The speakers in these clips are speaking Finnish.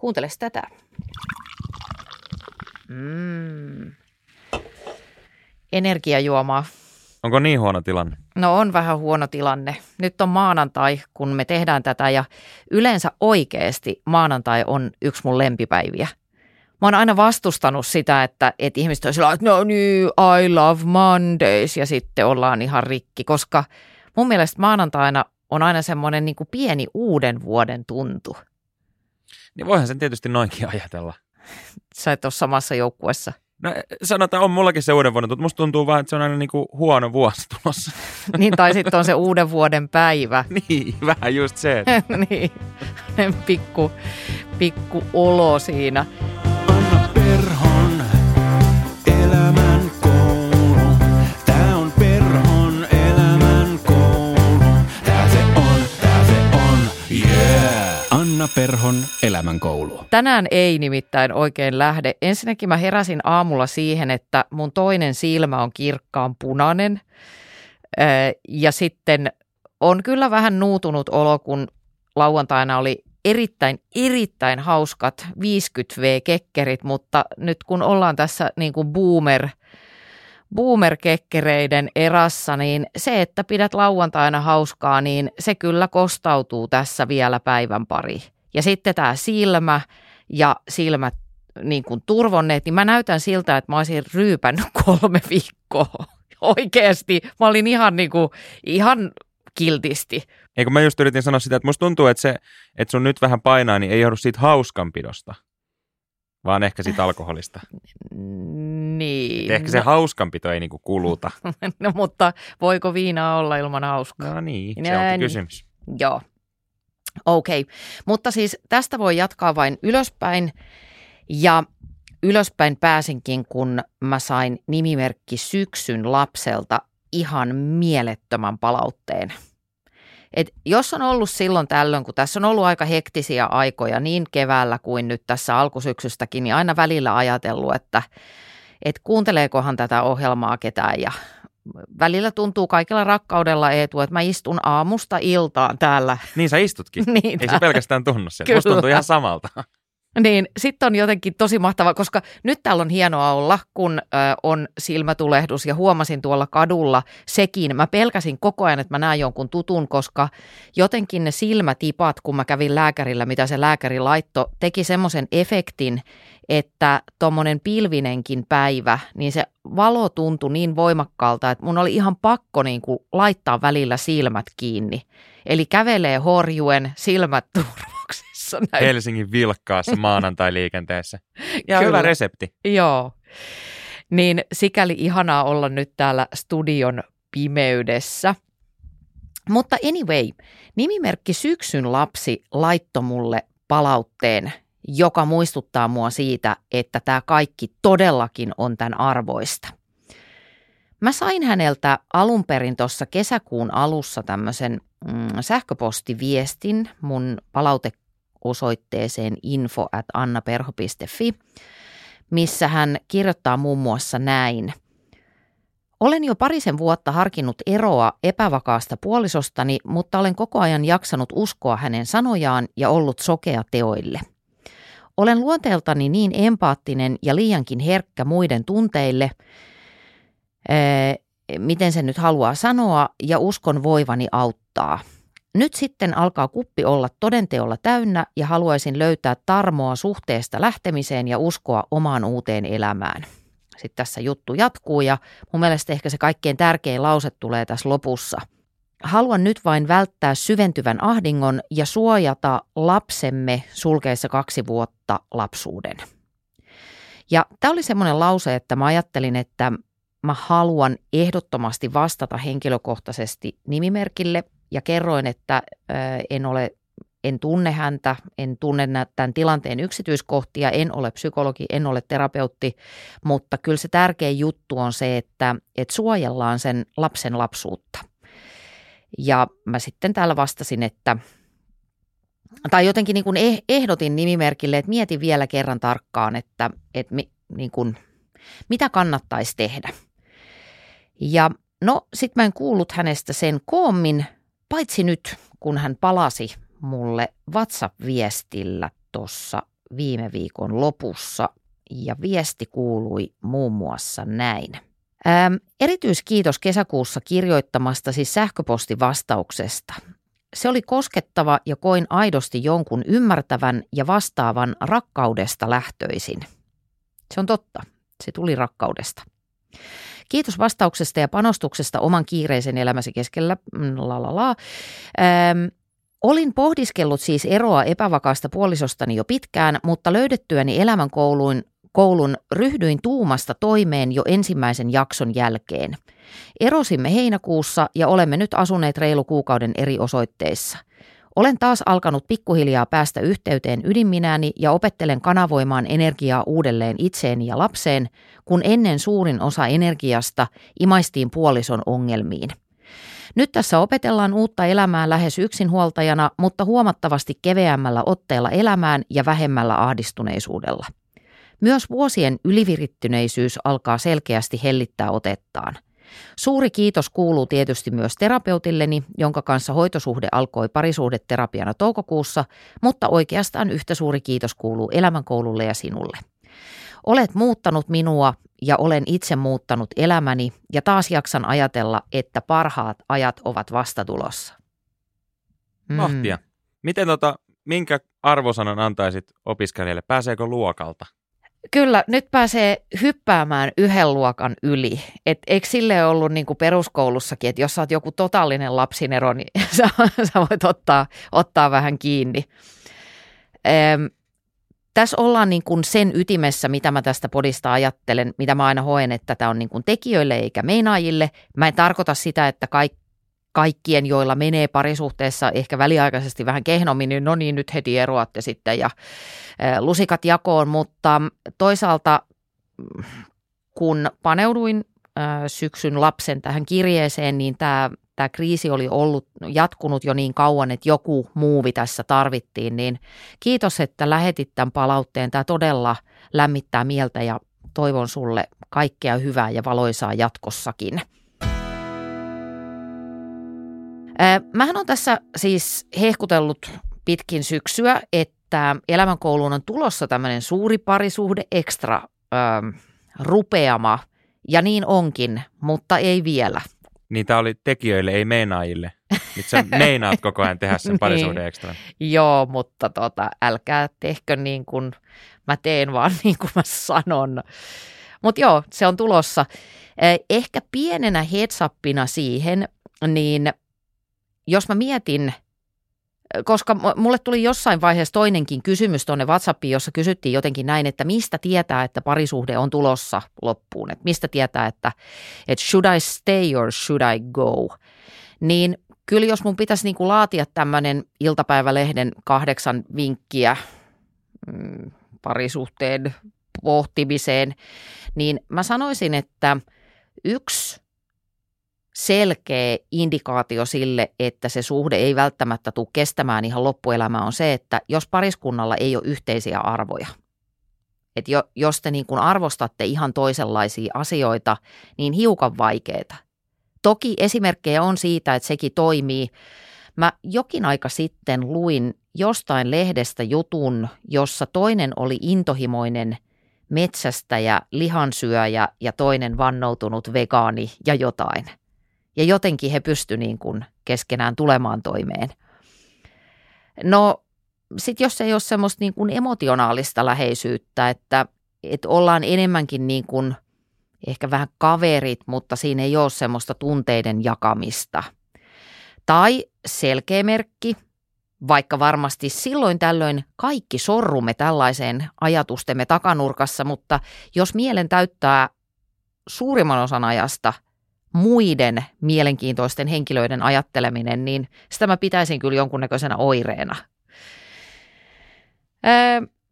Kuunteles tätä. Mm. Energiajuomaa. Onko niin huono tilanne? No on vähän huono tilanne. Nyt on maanantai, kun me tehdään tätä ja yleensä oikeasti maanantai on yksi mun lempipäiviä. Mä oon aina vastustanut sitä, että, että ihmiset on sillä että no niin, I love Mondays ja sitten ollaan ihan rikki, koska mun mielestä maanantaina on aina semmoinen niin pieni uuden vuoden tuntu. Niin voihan sen tietysti noinkin ajatella. Sä et ole samassa joukkuessa. No sanotaan, on mullakin se uuden vuoden tuntu. Musta tuntuu vaan, että se on aina niin kuin huono vuosi tulossa. niin, tai sitten on se uuden vuoden päivä. niin, vähän just se. Niin, pikku, pikku olo siinä. Perhon elämänkoulu. Tänään ei nimittäin oikein lähde. Ensinnäkin mä heräsin aamulla siihen, että mun toinen silmä on kirkkaan punainen. Ja sitten on kyllä vähän nuutunut olo, kun lauantaina oli erittäin, erittäin hauskat 50V-kekkerit, mutta nyt kun ollaan tässä niin kuin boomer – boomer-kekkereiden erassa, niin se, että pidät lauantaina hauskaa, niin se kyllä kostautuu tässä vielä päivän pari. Ja sitten tämä silmä ja silmät niin kuin turvonneet, niin mä näytän siltä, että mä olisin ryypännyt kolme viikkoa. Oikeasti. Mä olin ihan, niin kuin, ihan kiltisti. Eikö mä just yritin sanoa sitä, että musta tuntuu, että se, että sun nyt vähän painaa, niin ei johdu siitä hauskanpidosta vaan ehkä siitä alkoholista. Niin. Ehkä se no. hauskanpito ei niinku kuluta. no mutta voiko viinaa olla ilman hauskaa? No niin, se onkin kysymys. Joo. Okei, okay. mutta siis tästä voi jatkaa vain ylöspäin ja ylöspäin pääsinkin, kun mä sain nimimerkki syksyn lapselta ihan mielettömän palautteen – et jos on ollut silloin tällöin, kun tässä on ollut aika hektisiä aikoja niin keväällä kuin nyt tässä alkusyksystäkin, niin aina välillä ajatellut, että et kuunteleekohan tätä ohjelmaa ketään ja välillä tuntuu kaikilla rakkaudella Eetu, että mä istun aamusta iltaan täällä. Niin sä istutkin. niin, Ei se pelkästään tunnu sen. Musta tuntuu ihan samalta. Niin, sitten on jotenkin tosi mahtava, koska nyt täällä on hienoa olla, kun ö, on silmätulehdus ja huomasin tuolla kadulla sekin. Mä pelkäsin koko ajan, että mä näen jonkun tutun, koska jotenkin ne silmätipat, kun mä kävin lääkärillä, mitä se lääkäri laitto, teki semmoisen efektin, että tuommoinen pilvinenkin päivä, niin se valo tuntui niin voimakkaalta, että mun oli ihan pakko niin kuin laittaa välillä silmät kiinni. Eli kävelee horjuen, silmät turvoksissa. Näin. Helsingin vilkkaassa maanantai-liikenteessä. Ja Kyllä. hyvä resepti. Joo. Niin sikäli ihanaa olla nyt täällä studion pimeydessä. Mutta anyway, nimimerkki Syksyn lapsi laittoi mulle palautteen, joka muistuttaa mua siitä, että tämä kaikki todellakin on tämän arvoista. Mä sain häneltä alun perin tuossa kesäkuun alussa tämmöisen mm, sähköpostiviestin mun palauteosoitteeseen info at annaperho.fi, missä hän kirjoittaa muun muassa näin. Olen jo parisen vuotta harkinnut eroa epävakaasta puolisostani, mutta olen koko ajan jaksanut uskoa hänen sanojaan ja ollut sokea teoille. Olen luonteeltani niin empaattinen ja liiankin herkkä muiden tunteille, miten se nyt haluaa sanoa, ja uskon voivani auttaa. Nyt sitten alkaa kuppi olla todenteolla täynnä ja haluaisin löytää tarmoa suhteesta lähtemiseen ja uskoa omaan uuteen elämään. Sitten tässä juttu jatkuu ja mun mielestä ehkä se kaikkein tärkein lause tulee tässä lopussa. Haluan nyt vain välttää syventyvän ahdingon ja suojata lapsemme sulkeessa kaksi vuotta lapsuuden. Ja tämä oli semmoinen lause, että mä ajattelin, että mä haluan ehdottomasti vastata henkilökohtaisesti nimimerkille ja kerroin, että en ole en tunne häntä, en tunne tämän tilanteen yksityiskohtia, en ole psykologi, en ole terapeutti, mutta kyllä se tärkein juttu on se, että, että suojellaan sen lapsen lapsuutta. Ja mä sitten täällä vastasin, että tai jotenkin niin kuin eh, ehdotin nimimerkille, että mieti vielä kerran tarkkaan, että, että niin kuin, mitä kannattaisi tehdä. Ja no, sit mä en kuullut hänestä sen koommin, paitsi nyt, kun hän palasi mulle WhatsApp-viestillä tuossa viime viikon lopussa ja viesti kuului muun muassa näin. Ähm, erityiskiitos kesäkuussa kirjoittamastasi sähköpostivastauksesta. Se oli koskettava ja koin aidosti jonkun ymmärtävän ja vastaavan rakkaudesta lähtöisin. Se on totta. Se tuli rakkaudesta. Kiitos vastauksesta ja panostuksesta oman kiireisen elämäsi keskellä. Mm, la la la. Ähm, Olin pohdiskellut siis eroa epävakaasta puolisostani jo pitkään, mutta löydettyäni elämänkouluun koulun ryhdyin tuumasta toimeen jo ensimmäisen jakson jälkeen. Erosimme heinäkuussa ja olemme nyt asuneet reilu kuukauden eri osoitteissa. Olen taas alkanut pikkuhiljaa päästä yhteyteen ydinminääni ja opettelen kanavoimaan energiaa uudelleen itseeni ja lapseen, kun ennen suurin osa energiasta imaistiin puolison ongelmiin. Nyt tässä opetellaan uutta elämää lähes yksinhuoltajana, mutta huomattavasti keveämmällä otteella elämään ja vähemmällä ahdistuneisuudella. Myös vuosien ylivirittyneisyys alkaa selkeästi hellittää otettaan. Suuri kiitos kuuluu tietysti myös terapeutilleni, jonka kanssa hoitosuhde alkoi parisuhdeterapiana toukokuussa, mutta oikeastaan yhtä suuri kiitos kuuluu elämänkoululle ja sinulle. Olet muuttanut minua ja olen itse muuttanut elämäni ja taas jaksan ajatella, että parhaat ajat ovat vastatulossa. Mm. Mahtia. Miten tota, minkä arvosanan antaisit opiskelijalle? Pääseekö luokalta? Kyllä, nyt pääsee hyppäämään yhden luokan yli. Et eikö sille ollut niin kuin peruskoulussakin, että jos sä oot joku totaalinen lapsinero, niin sä, sä voit ottaa, ottaa vähän kiinni. Ehm, tässä ollaan niin kuin sen ytimessä, mitä mä tästä podista ajattelen, mitä mä aina hoen, että tämä on niin kuin tekijöille eikä meinaajille. Mä en tarkoita sitä, että kaik, kaikkien, joilla menee parisuhteessa ehkä väliaikaisesti vähän kehnommin, niin no niin, nyt heti eroatte sitten ja lusikat jakoon, mutta toisaalta kun paneuduin syksyn lapsen tähän kirjeeseen, niin tämä, tämä kriisi oli ollut jatkunut jo niin kauan, että joku muuvi tässä tarvittiin, niin kiitos, että lähetit tämän palautteen. Tämä todella lämmittää mieltä ja toivon sulle kaikkea hyvää ja valoisaa jatkossakin. Mähän on tässä siis hehkutellut pitkin syksyä, että elämänkouluun on tulossa tämmöinen suuri parisuhde ekstra ähm, rupeama, ja niin onkin, mutta ei vielä. Niin tämä oli tekijöille, ei meinaajille. Nyt sä meinaat koko ajan tehdä sen parisuhde ekstra. niin. Joo, mutta tota, älkää tehkö niin kuin mä teen, vaan niin kuin mä sanon. Mutta joo, se on tulossa. Ehkä pienenä heads siihen, niin jos mä mietin, koska mulle tuli jossain vaiheessa toinenkin kysymys tuonne WhatsAppiin, jossa kysyttiin jotenkin näin, että mistä tietää, että parisuhde on tulossa loppuun, että mistä tietää, että, että should I stay or should I go, niin kyllä jos mun pitäisi niin kuin laatia tämmöinen iltapäivälehden kahdeksan vinkkiä mm, parisuhteen pohtimiseen, niin mä sanoisin, että yksi selkeä indikaatio sille, että se suhde ei välttämättä tule kestämään ihan loppuelämää on se, että jos pariskunnalla ei ole yhteisiä arvoja. Että jo, jos te niin kuin arvostatte ihan toisenlaisia asioita, niin hiukan vaikeeta. Toki esimerkkejä on siitä, että sekin toimii. Mä jokin aika sitten luin jostain lehdestä jutun, jossa toinen oli intohimoinen metsästäjä, lihansyöjä ja toinen vannoutunut vegaani ja jotain – ja jotenkin he pysty niin kuin keskenään tulemaan toimeen. No sitten jos ei ole semmoista niin kuin emotionaalista läheisyyttä, että, että ollaan enemmänkin niin kuin ehkä vähän kaverit, mutta siinä ei ole semmoista tunteiden jakamista. Tai selkeä merkki, vaikka varmasti silloin tällöin kaikki sorrumme tällaiseen ajatustemme takanurkassa, mutta jos mielen täyttää suurimman osan ajasta – muiden mielenkiintoisten henkilöiden ajatteleminen, niin sitä mä pitäisin kyllä jonkunnäköisenä oireena.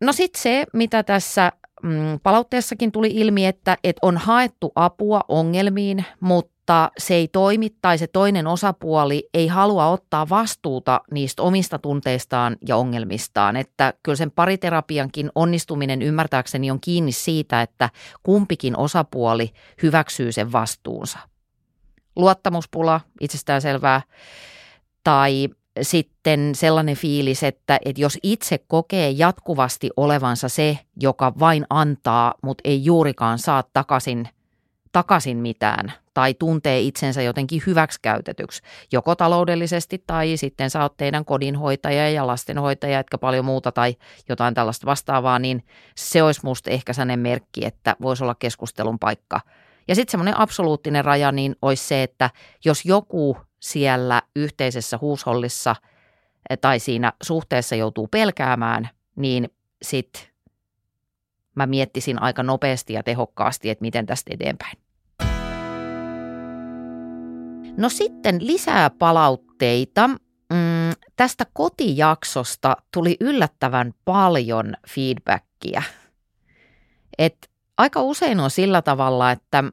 No sitten se, mitä tässä mm, palautteessakin tuli ilmi, että, että on haettu apua ongelmiin, mutta se ei toimi tai se toinen osapuoli ei halua ottaa vastuuta niistä omista tunteistaan ja ongelmistaan. Että kyllä sen pariterapiankin onnistuminen ymmärtääkseni on kiinni siitä, että kumpikin osapuoli hyväksyy sen vastuunsa luottamuspula, itsestään selvää, tai sitten sellainen fiilis, että, että jos itse kokee jatkuvasti olevansa se, joka vain antaa, mutta ei juurikaan saa takaisin, takaisin mitään, tai tuntee itsensä jotenkin hyväksikäytetyksi, joko taloudellisesti tai sitten sä oot teidän kodinhoitaja ja lastenhoitaja, etkä paljon muuta tai jotain tällaista vastaavaa, niin se olisi musta ehkä sellainen merkki, että voisi olla keskustelun paikka. Ja sitten semmoinen absoluuttinen raja niin olisi se, että jos joku siellä yhteisessä huushollissa eh, tai siinä suhteessa joutuu pelkäämään, niin sitten mä miettisin aika nopeasti ja tehokkaasti, että miten tästä eteenpäin. No sitten lisää palautteita. Mm, tästä kotijaksosta tuli yllättävän paljon feedbackia. Et aika usein on sillä tavalla, että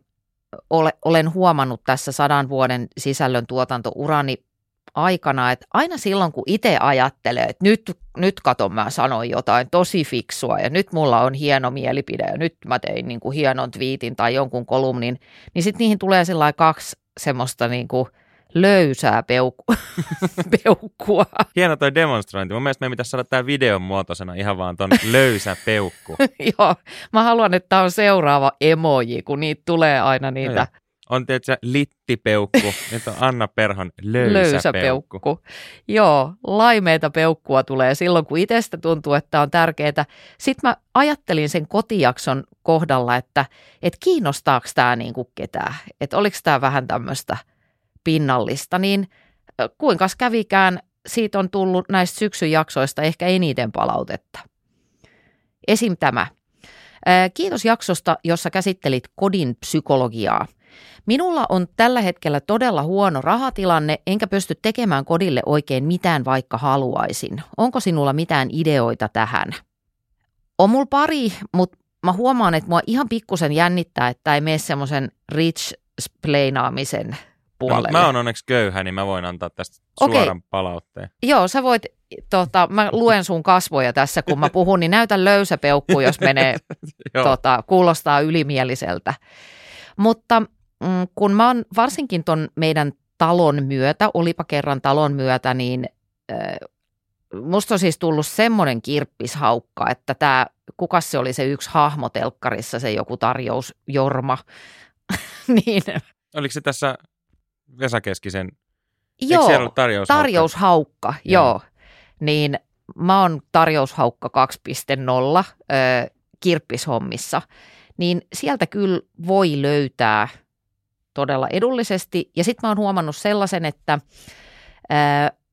ole, olen huomannut tässä sadan vuoden sisällön tuotantourani aikana, että aina silloin kun itse ajattelee, että nyt, nyt katon mä sanoin jotain tosi fiksua ja nyt mulla on hieno mielipide ja nyt mä tein niin kuin hienon twiitin tai jonkun kolumnin, niin sitten niihin tulee sellainen kaksi semmoista niin kuin löysää peukku, peukkua. Hieno toi demonstrointi. Mun mielestä me pitäisi saada tämä videon muotoisena ihan vaan ton löysä peukku. Joo, mä haluan, että tämä on seuraava emoji, kun niitä tulee aina niitä. No on tietysti littipeukku, nyt on Anna Perhon löysä, löysä peukku. peukku. Joo, laimeita peukkua tulee silloin, kun itsestä tuntuu, että on tärkeää. Sitten mä ajattelin sen kotijakson kohdalla, että, että kiinnostaako tämä niinku ketään, että oliko tämä vähän tämmöistä – pinnallista, niin kuinka kävikään, siitä on tullut näistä syksyn jaksoista ehkä eniten palautetta. Esim. tämä. Kiitos jaksosta, jossa käsittelit kodin psykologiaa. Minulla on tällä hetkellä todella huono rahatilanne, enkä pysty tekemään kodille oikein mitään, vaikka haluaisin. Onko sinulla mitään ideoita tähän? On mulla pari, mutta mä huomaan, että mua ihan pikkusen jännittää, että ei mene semmoisen rich splainaamisen puolelle. No, mä oon onneksi köyhä, niin mä voin antaa tästä okay. suoran palautteen. Joo, sä voit, tota, mä luen sun kasvoja tässä, kun mä puhun, niin näytä löysäpeukku, jos menee, tota, kuulostaa ylimieliseltä. Mutta mm, kun mä oon varsinkin ton meidän talon myötä, olipa kerran talon myötä, niin äh, musta on siis tullut semmoinen kirppishaukka, että tämä, kuka se oli se yksi hahmo telkkarissa, se joku tarjous Jorma, niin Oliko se tässä Vesa Keskisen, joo, tarjoushaukka? tarjoushaukka, joo. joo. Niin mä oon tarjoushaukka 2.0 ö, kirppishommissa, niin sieltä kyllä voi löytää todella edullisesti. Ja sitten mä oon huomannut sellaisen, että ö,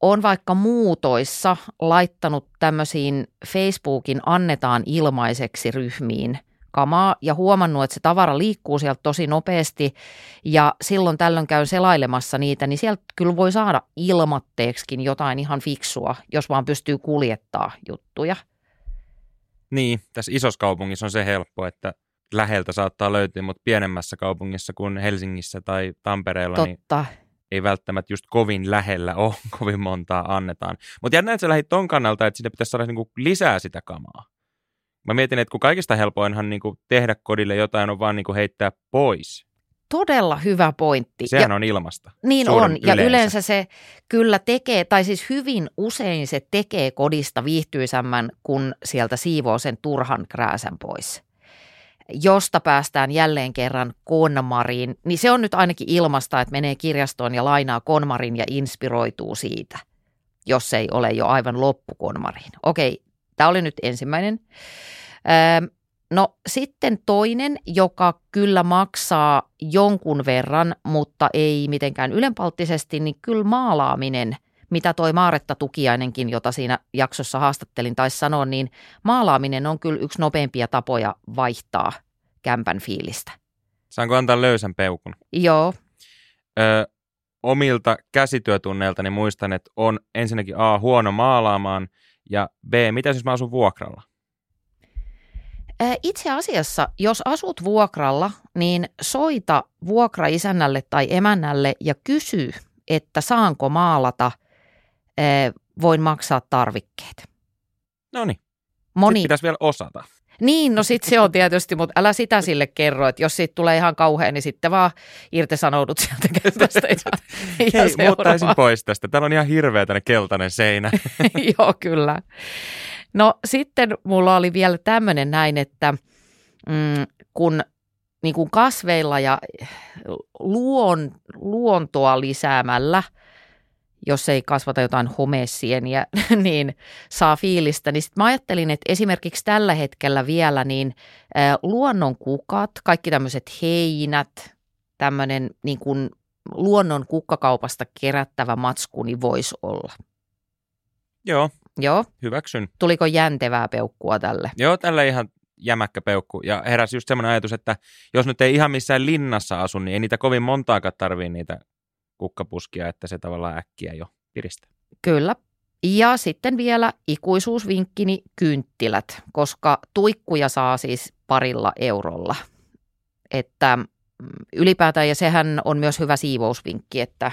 on vaikka muutoissa laittanut tämmöisiin Facebookin annetaan ilmaiseksi ryhmiin – kamaa ja huomannut, että se tavara liikkuu sieltä tosi nopeasti ja silloin tällöin käyn selailemassa niitä, niin sieltä kyllä voi saada ilmatteeksikin jotain ihan fiksua, jos vaan pystyy kuljettaa juttuja. Niin, tässä isossa kaupungissa on se helppo, että läheltä saattaa löytyä, mutta pienemmässä kaupungissa kuin Helsingissä tai Tampereella, niin Totta. niin ei välttämättä just kovin lähellä ole, kovin montaa annetaan. Mutta jännä, että sä lähdit ton kannalta, että sinne pitäisi saada niinku lisää sitä kamaa. Mä mietin, että kun kaikista helpoinhan niin kuin tehdä kodille jotain on vaan niin kuin heittää pois. Todella hyvä pointti. Sehän ja, on ilmasta. Niin on, yleensä. ja yleensä se kyllä tekee, tai siis hyvin usein se tekee kodista viihtyisämmän, kun sieltä siivoo sen turhan krääsän pois. Josta päästään jälleen kerran konmariin, niin se on nyt ainakin ilmasta, että menee kirjastoon ja lainaa konmarin ja inspiroituu siitä, jos ei ole jo aivan loppu konmariin. Okei, Tämä oli nyt ensimmäinen. No sitten toinen, joka kyllä maksaa jonkun verran, mutta ei mitenkään ylenpalttisesti, niin kyllä maalaaminen, mitä toi Maaretta Tukiainenkin, jota siinä jaksossa haastattelin, taisi sanoa, niin maalaaminen on kyllä yksi nopeimpia tapoja vaihtaa kämpän fiilistä. Saanko antaa löysän peukun? Joo. Ö, omilta käsityötunneilta niin muistan, että on ensinnäkin A, huono maalaamaan – ja B, mitä jos mä asun vuokralla? Itse asiassa, jos asut vuokralla, niin soita vuokraisännälle tai emännälle ja kysy, että saanko maalata, voin maksaa tarvikkeet. No niin, Moni... pitäisi vielä osata. Niin, no sit se on tietysti, mutta älä sitä sille kerro, että jos siitä tulee ihan kauhean, niin sitten vaan irtisanoudut sieltä käytöstä. Ja, Hei, muuttaisin pois tästä. Täällä on ihan hirveä tänne keltainen seinä. Joo, kyllä. No sitten mulla oli vielä tämmöinen näin, että mm, kun niin kuin kasveilla ja luon, luontoa lisäämällä, jos ei kasvata jotain homesieniä, niin saa fiilistä. Niin sit mä ajattelin, että esimerkiksi tällä hetkellä vielä niin luonnon kukat, kaikki tämmöiset heinät, tämmöinen niin kuin luonnon kukkakaupasta kerättävä matsku, niin voisi olla. Joo, Joo. Hyväksyn. Tuliko jäntevää peukkua tälle? Joo, tälle ihan jämäkkä peukku. Ja heräsi just semmoinen ajatus, että jos nyt ei ihan missään linnassa asu, niin ei niitä kovin montaakaan tarvii niitä kukkapuskia, että se tavallaan äkkiä jo piristää. Kyllä. Ja sitten vielä ikuisuusvinkkini kynttilät, koska tuikkuja saa siis parilla eurolla. Että mm, ylipäätään, ja sehän on myös hyvä siivousvinkki, että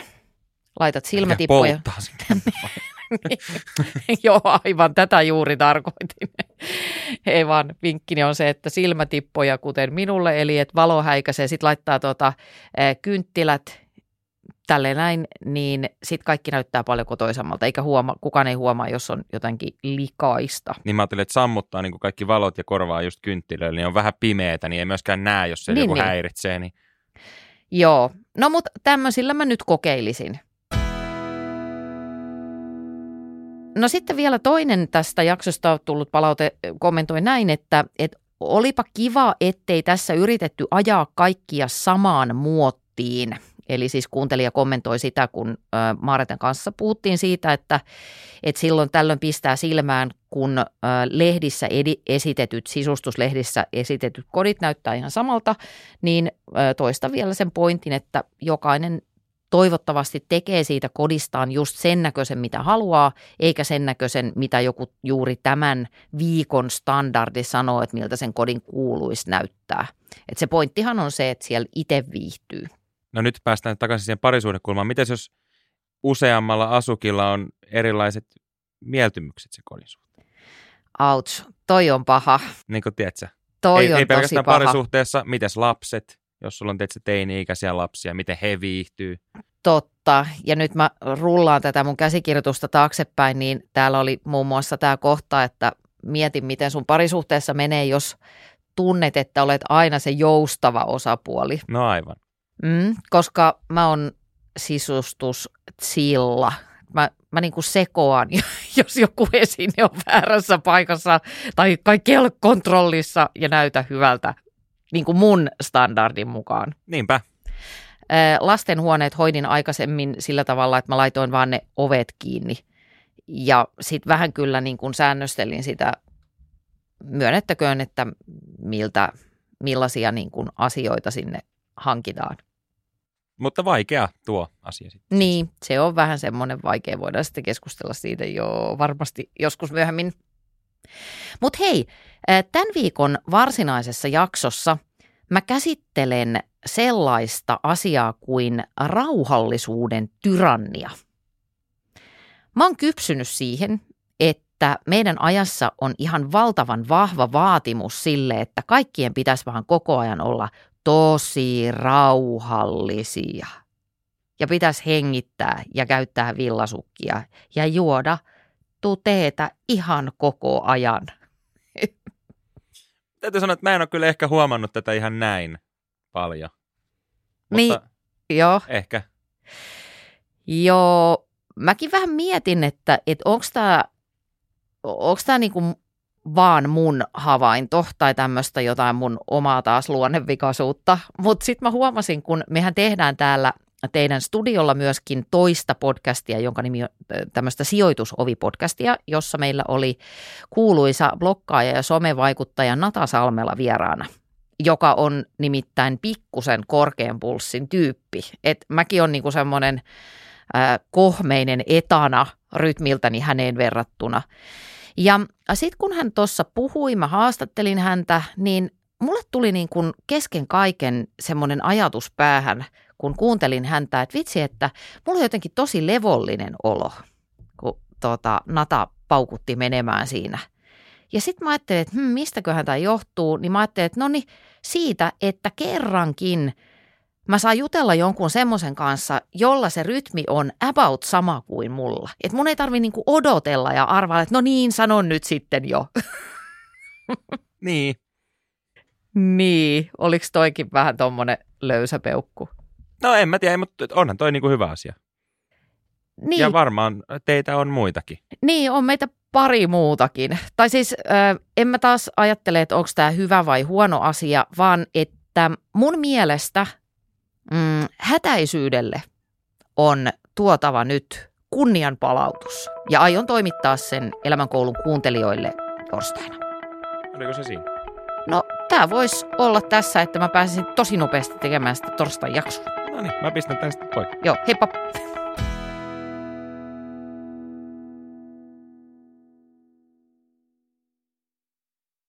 laitat silmätippuja. Ja polttaa Joo, aivan tätä juuri tarkoitin. Ei vaan vinkkini on se, että silmätippoja kuten minulle, eli että valo häikäisee, sitten laittaa tota, kynttilät tälleen näin, niin sitten kaikki näyttää paljon kotoisammalta, eikä huoma, kukaan ei huomaa, jos on jotenkin likaista. Niin mä ajattelin, että sammuttaa niin kaikki valot ja korvaa just kynttilöillä, niin on vähän pimeätä, niin ei myöskään näe, jos se niin, joku niin. häiritsee. Niin... Joo, no mutta tämmöisillä mä nyt kokeilisin. No sitten vielä toinen tästä jaksosta on tullut palaute, kommentoi näin, että, että olipa kiva, ettei tässä yritetty ajaa kaikkia samaan muottiin. Eli siis kuuntelija kommentoi sitä, kun Maareten kanssa puhuttiin siitä, että, että silloin tällöin pistää silmään, kun lehdissä edi, esitetyt, sisustuslehdissä esitetyt kodit näyttää ihan samalta, niin toista vielä sen pointin, että jokainen toivottavasti tekee siitä kodistaan just sen näköisen, mitä haluaa, eikä sen näköisen, mitä joku juuri tämän viikon standardi sanoo, että miltä sen kodin kuuluisi näyttää. Et se pointtihan on se, että siellä itse viihtyy. No nyt päästään takaisin siihen parisuudekulmaan. Miten jos useammalla asukilla on erilaiset mieltymykset se kodin suhteen? Ouch, toi on paha. Niin kuin tiedätkö? Toi ei, on ei pelkästään paha. parisuhteessa, mites lapset, jos sulla on tietysti teini-ikäisiä lapsia, miten he viihtyy. Totta, ja nyt mä rullaan tätä mun käsikirjoitusta taaksepäin, niin täällä oli muun muassa tämä kohta, että mietin, miten sun parisuhteessa menee, jos tunnet, että olet aina se joustava osapuoli. No aivan. Mm, koska mä oon sisustussilla. Mä, mä niin kuin sekoan, jos joku esine on väärässä paikassa tai kaikki ei ole kontrollissa ja näytä hyvältä niin kuin mun standardin mukaan. Niinpä. Lastenhuoneet hoidin aikaisemmin sillä tavalla, että mä laitoin vaan ne ovet kiinni. Ja sitten vähän kyllä niin kuin säännöstelin sitä, myönnettäköön, että miltä, millaisia niin kuin asioita sinne hankitaan. Mutta vaikea tuo asia sitten. Niin, se on vähän semmoinen vaikea. Voidaan sitten keskustella siitä jo varmasti joskus myöhemmin. Mutta hei, tämän viikon varsinaisessa jaksossa mä käsittelen sellaista asiaa kuin rauhallisuuden tyrannia. Mä oon kypsynyt siihen, että meidän ajassa on ihan valtavan vahva vaatimus sille, että kaikkien pitäisi vaan koko ajan olla tosi rauhallisia. Ja pitäisi hengittää ja käyttää villasukkia ja juoda teetä ihan koko ajan. Täytyy sanoa, että mä en ole kyllä ehkä huomannut tätä ihan näin paljon. Niin, Mutta joo. Ehkä. Joo, mäkin vähän mietin, että, että onko tämä onko tämä niinku vaan mun havainto tai tämmöistä jotain mun omaa taas luonnevikaisuutta. Mutta sitten mä huomasin, kun mehän tehdään täällä teidän studiolla myöskin toista podcastia, jonka nimi on tämmöistä sijoitusovipodcastia, jossa meillä oli kuuluisa blokkaaja ja somevaikuttaja Nata Salmela vieraana joka on nimittäin pikkusen korkean pulssin tyyppi. Et mäkin on niinku semmoinen kohmeinen etana rytmiltäni häneen verrattuna. Ja sitten kun hän tuossa puhui, mä haastattelin häntä, niin mulle tuli niin kuin kesken kaiken semmoinen ajatus päähän, kun kuuntelin häntä, että vitsi, että mulla on jotenkin tosi levollinen olo, kun tuota, Nata paukutti menemään siinä. Ja sitten mä ajattelin, että hmm, mistäköhän tämä johtuu, niin mä ajattelin, että no niin, siitä, että kerrankin mä saan jutella jonkun semmoisen kanssa, jolla se rytmi on about sama kuin mulla. Että mun ei tarvi niinku odotella ja arvailla, että no niin, sanon nyt sitten jo. Niin. Niin, oliko toikin vähän tommonen löysäpeukku? No en mä tiedä, mutta onhan toi niinku hyvä asia. Niin. Ja varmaan teitä on muitakin. Niin, on meitä pari muutakin. Tai siis äh, en mä taas ajattele, että onko tämä hyvä vai huono asia, vaan että mun mielestä mm, hätäisyydelle on tuotava nyt kunnianpalautus. Ja aion toimittaa sen elämänkoulun kuuntelijoille torstaina. Oliko se siinä? No, tämä voisi olla tässä, että mä pääsisin tosi nopeasti tekemään sitä torstain jaksoa. No niin, mä pistän tästä pois. Joo, heippa!